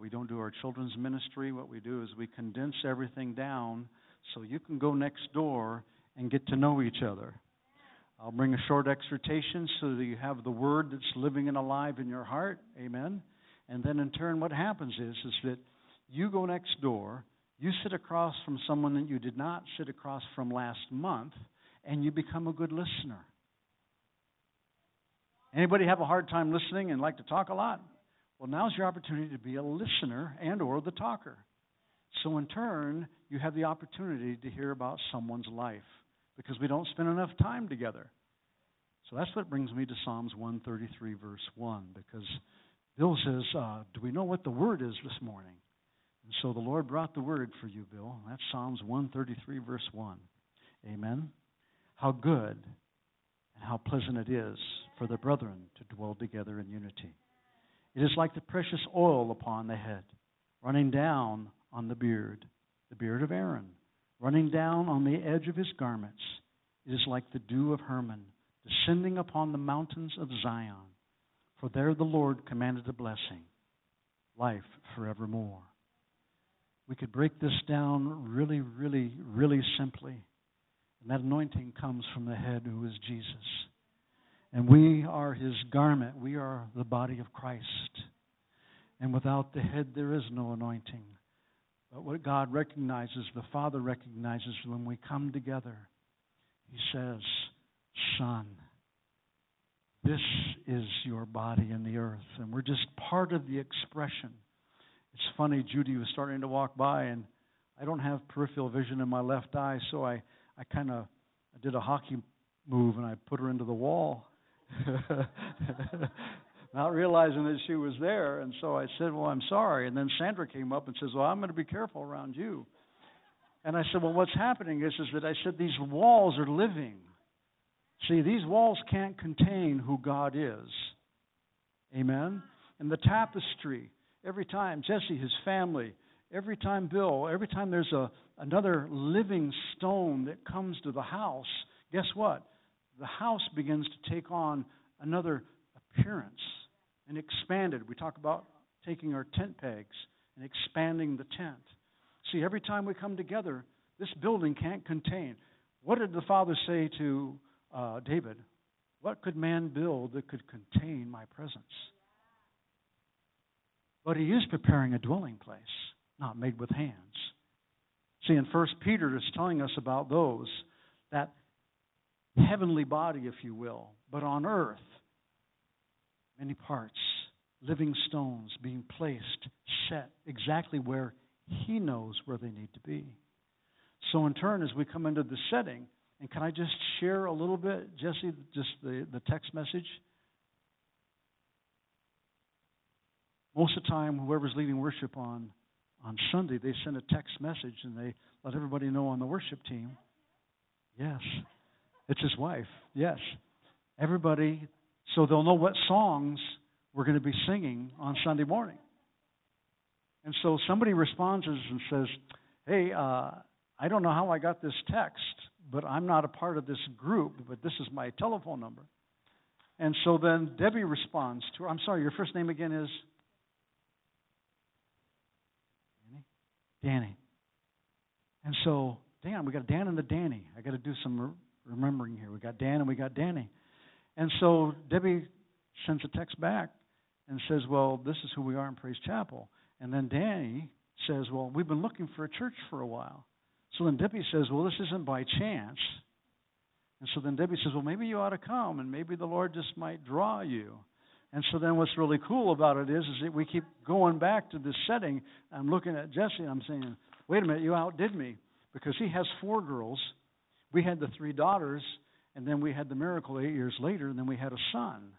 we don't do our children's ministry. What we do is we condense everything down so you can go next door and get to know each other. I'll bring a short exhortation so that you have the word that's living and alive in your heart. Amen. And then in turn, what happens is, is that you go next door, you sit across from someone that you did not sit across from last month, and you become a good listener. Anybody have a hard time listening and like to talk a lot? Well, now's your opportunity to be a listener and or the talker. So in turn, you have the opportunity to hear about someone's life because we don't spend enough time together. So that's what brings me to Psalms 133, verse 1, because Bill says, uh, Do we know what the word is this morning? And so the Lord brought the word for you, Bill. That's Psalms 133, verse 1. Amen. How good and how pleasant it is for the brethren to dwell together in unity. It is like the precious oil upon the head, running down on the beard, the beard of Aaron, running down on the edge of his garments. It is like the dew of Hermon, descending upon the mountains of Zion. For there the Lord commanded a blessing, life forevermore. We could break this down really, really, really simply. And that anointing comes from the head who is Jesus. And we are his garment. We are the body of Christ. And without the head, there is no anointing. But what God recognizes, the Father recognizes when we come together, He says, Son, this is your body in the earth. And we're just part of the expression. It's funny, Judy was starting to walk by, and I don't have peripheral vision in my left eye, so I, I kind of did a hockey move and I put her into the wall. not realizing that she was there. And so I said, Well, I'm sorry. And then Sandra came up and says, Well, I'm going to be careful around you. And I said, Well, what's happening is, is that I said, These walls are living. See, these walls can't contain who God is. Amen? And the tapestry, every time, Jesse, his family, every time Bill, every time there's a, another living stone that comes to the house, guess what? The house begins to take on another appearance and expanded. We talk about taking our tent pegs and expanding the tent. See, every time we come together, this building can't contain. What did the Father say to uh, David? What could man build that could contain my presence? But he is preparing a dwelling place, not made with hands. See, in First Peter, it's telling us about those that heavenly body, if you will, but on earth many parts, living stones being placed, set exactly where He knows where they need to be. So, in turn, as we come into the setting, and can I just share a little bit, Jesse, just the, the text message? Most of the time, whoever's leading worship on, on Sunday, they send a text message and they let everybody know on the worship team. Yes. It's his wife. Yes. Everybody so they'll know what songs we're going to be singing on Sunday morning. And so somebody responds and says, Hey, uh, I don't know how I got this text, but I'm not a part of this group, but this is my telephone number. And so then Debbie responds to her. I'm sorry, your first name again is? Danny. Danny. And so, Dan, we got Dan and the Danny. I got to do some remembering here. We got Dan and we got Danny. And so Debbie sends a text back and says, Well, this is who we are in Praise Chapel. And then Danny says, Well, we've been looking for a church for a while. So then Debbie says, Well, this isn't by chance. And so then Debbie says, Well, maybe you ought to come, and maybe the Lord just might draw you. And so then what's really cool about it is, is that we keep going back to this setting. I'm looking at Jesse, and I'm saying, Wait a minute, you outdid me. Because he has four girls. We had the three daughters, and then we had the miracle eight years later, and then we had a son.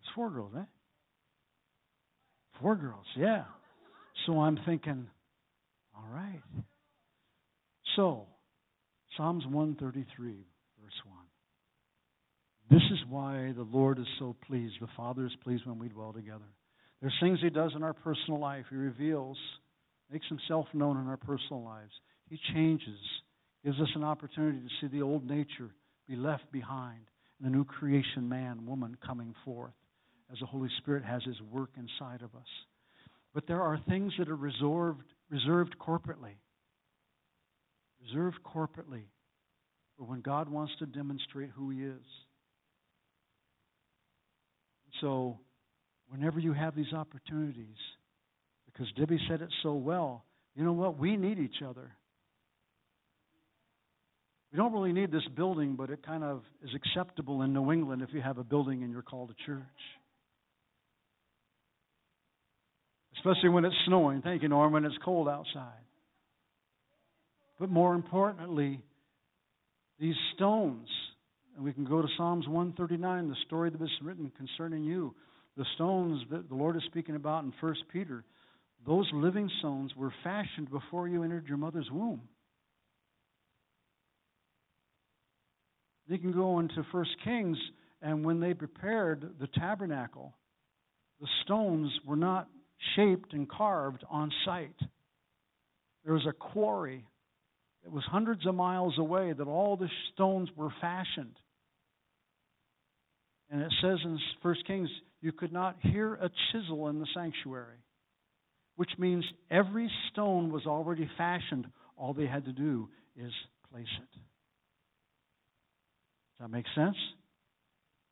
It's four girls, eh? Four girls, yeah. So I'm thinking, all right. So, Psalms 133, verse 1. This is why the Lord is so pleased. The Father is pleased when we dwell together. There's things He does in our personal life. He reveals, makes Himself known in our personal lives. He changes gives us an opportunity to see the old nature be left behind and the new creation man, woman coming forth as the Holy Spirit has his work inside of us. But there are things that are reserved, reserved corporately. Reserved corporately for when God wants to demonstrate who He is. So, whenever you have these opportunities, because Debbie said it so well, you know what? We need each other. We don't really need this building, but it kind of is acceptable in New England if you have a building and you're called a church. Especially when it's snowing. Thank you, Norm, when it's cold outside. But more importantly, these stones, and we can go to Psalms 139, the story that was written concerning you. The stones that the Lord is speaking about in 1 Peter, those living stones were fashioned before you entered your mother's womb. You can go into First Kings, and when they prepared the tabernacle, the stones were not shaped and carved on site. There was a quarry that was hundreds of miles away that all the stones were fashioned. And it says in First Kings, you could not hear a chisel in the sanctuary, which means every stone was already fashioned. All they had to do is place it. That make sense?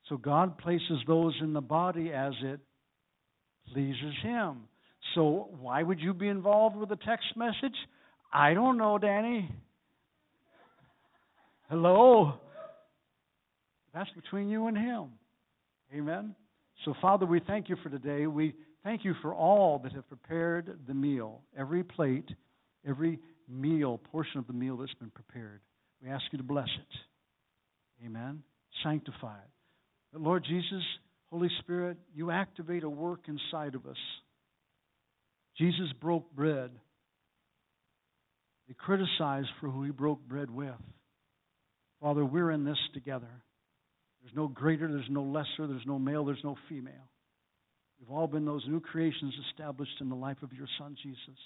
So God places those in the body as it pleases Him. So why would you be involved with a text message? I don't know, Danny. Hello? That's between you and Him. Amen? So, Father, we thank you for today. We thank you for all that have prepared the meal, every plate, every meal, portion of the meal that's been prepared. We ask you to bless it. Amen. Sanctify it. But Lord Jesus, Holy Spirit, you activate a work inside of us. Jesus broke bread. They criticized for who he broke bread with. Father, we're in this together. There's no greater, there's no lesser, there's no male, there's no female. We've all been those new creations established in the life of your Son, Jesus.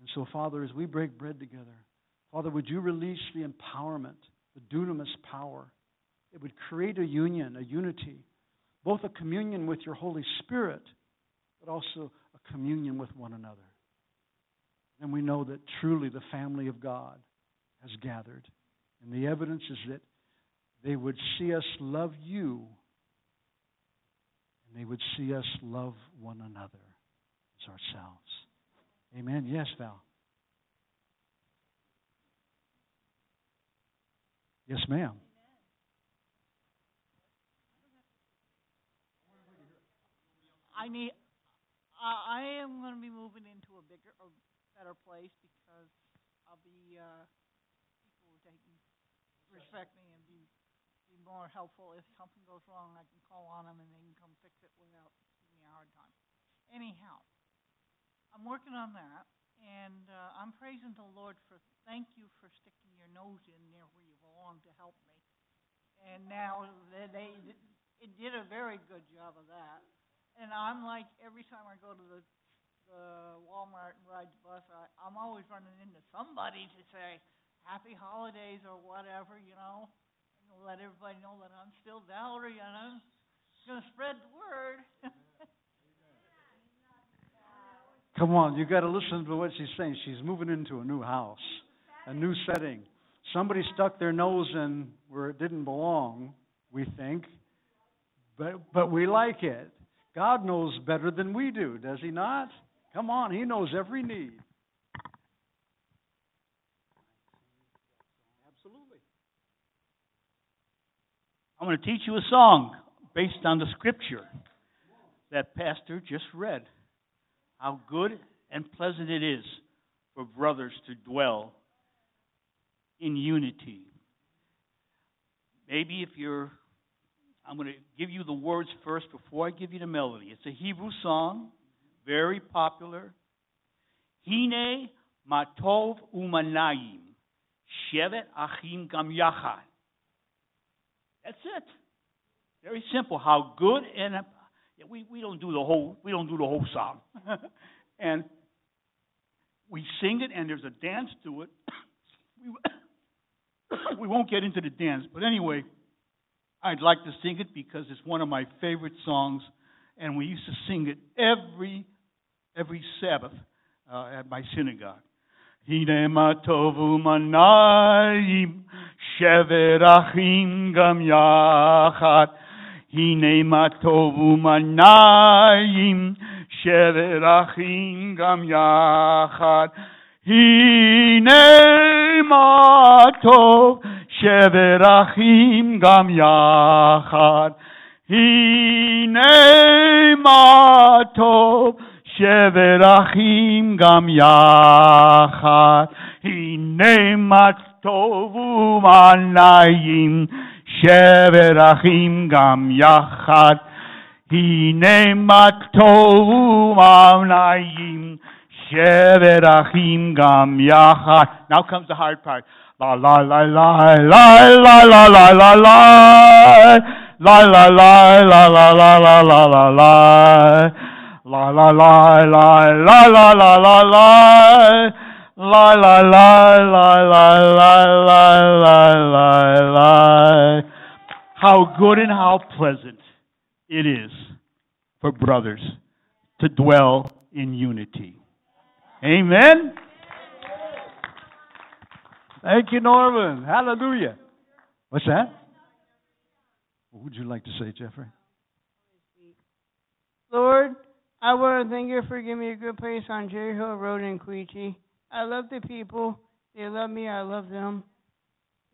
And so, Father, as we break bread together, Father, would you release the empowerment, the dunamis power it would create a union, a unity, both a communion with your Holy Spirit, but also a communion with one another. And we know that truly the family of God has gathered. And the evidence is that they would see us love you, and they would see us love one another as ourselves. Amen. Yes, Val. Yes, ma'am. I need. Uh, I am going to be moving into a bigger, or better place because I'll be uh, people will take respect me, and be be more helpful. If something goes wrong, I can call on them and they can come fix it without giving me a hard time. Anyhow, I'm working on that, and uh, I'm praising the Lord for. Thank you for sticking your nose in there where you belong to help me. And now they, they it did a very good job of that and I'm like every time I go to the the Walmart and ride the bus, I, I'm always running into somebody to say happy holidays or whatever, you know, and let everybody know that I'm still Valerie and I'm going to spread the word. Come on, you got to listen to what she's saying. She's moving into a new house, a new setting. Somebody stuck their nose in where it didn't belong, we think, but but we like it. God knows better than we do, does He not? Come on, He knows every need. Absolutely. I'm going to teach you a song based on the scripture that Pastor just read. How good and pleasant it is for brothers to dwell in unity. Maybe if you're I'm going to give you the words first before I give you the melody. It's a Hebrew song, very popular. Hine matov umanayim, shevet achim gam yachad. That's it. Very simple. How good and we, we don't do the whole we don't do the whole song, and we sing it and there's a dance to it. we, we won't get into the dance, but anyway. I'd like to sing it because it's one of my favorite songs, and we used to sing it every every Sabbath uh, at my synagogue. הנה מה טוב ומנעים, שבר אחים גם יחד. הנה מה טוב ומנעים, שבר אחים גם יחד. הנה מה טוב, שבר אחים גם יחד. הנה מה טוב, שבר אחים גם יחד. הנה מה טוב ומנעים, שבר אחים גם יחד. הנה מה טוב ומנעים, שבר Sheverachim gam yachad. Now comes the hard part. La la la la la la la la la la la la la la la la la la la la La la la la la la la la la La la la la la la la la la la How good and how pleasant it is for brothers to dwell in unity. Amen. Thank you, Norman. Hallelujah. What's that? What would you like to say, Jeffrey? Lord, I want to thank you for giving me a good place on Jerry Hill Road in Quechee. I love the people. They love me. I love them.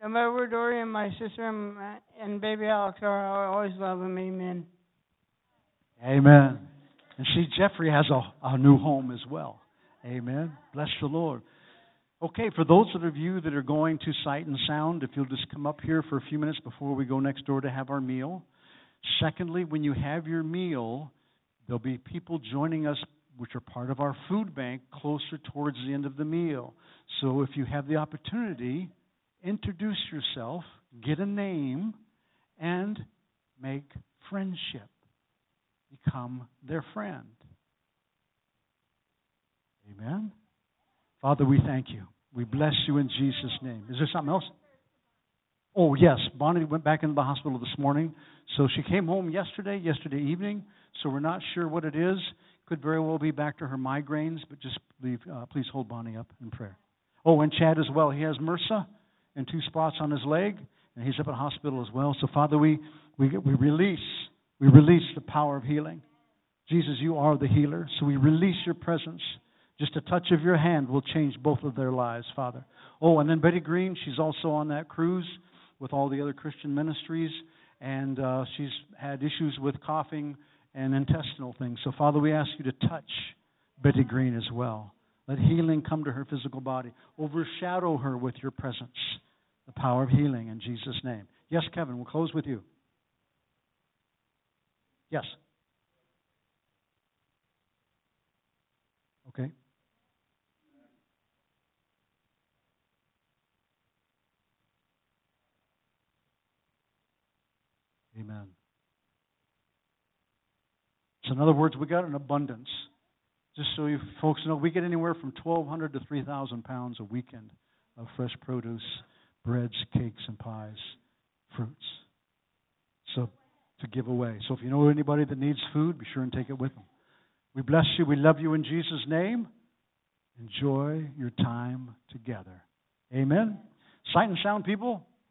No matter where Dory and my sister and, my, and baby Alex are, I always love them. Amen. Amen. And see, Jeffrey has a, a new home as well. Amen. Bless the Lord. Okay, for those of you that are going to Sight and Sound, if you'll just come up here for a few minutes before we go next door to have our meal. Secondly, when you have your meal, there'll be people joining us which are part of our food bank closer towards the end of the meal. So if you have the opportunity, introduce yourself, get a name, and make friendship. Become their friend. Amen. Father, we thank you. We bless you in Jesus' name. Is there something else? Oh, yes. Bonnie went back into the hospital this morning. So she came home yesterday, yesterday evening. So we're not sure what it is. Could very well be back to her migraines, but just leave, uh, please hold Bonnie up in prayer. Oh, and Chad as well. He has MRSA and two spots on his leg, and he's up at hospital as well. So, Father, we, we, we release, we release the power of healing. Jesus, you are the healer. So we release your presence. Just a touch of your hand will change both of their lives, Father. Oh, and then Betty Green, she's also on that cruise with all the other Christian ministries, and uh, she's had issues with coughing and intestinal things. So, Father, we ask you to touch Betty Green as well. Let healing come to her physical body. Overshadow her with your presence, the power of healing in Jesus' name. Yes, Kevin, we'll close with you. Yes. Okay. Amen. So, in other words, we got an abundance. Just so you folks know, we get anywhere from 1,200 to 3,000 pounds a weekend of fresh produce, breads, cakes, and pies, fruits. So, to give away. So, if you know anybody that needs food, be sure and take it with them. We bless you. We love you in Jesus' name. Enjoy your time together. Amen. Sight and sound people,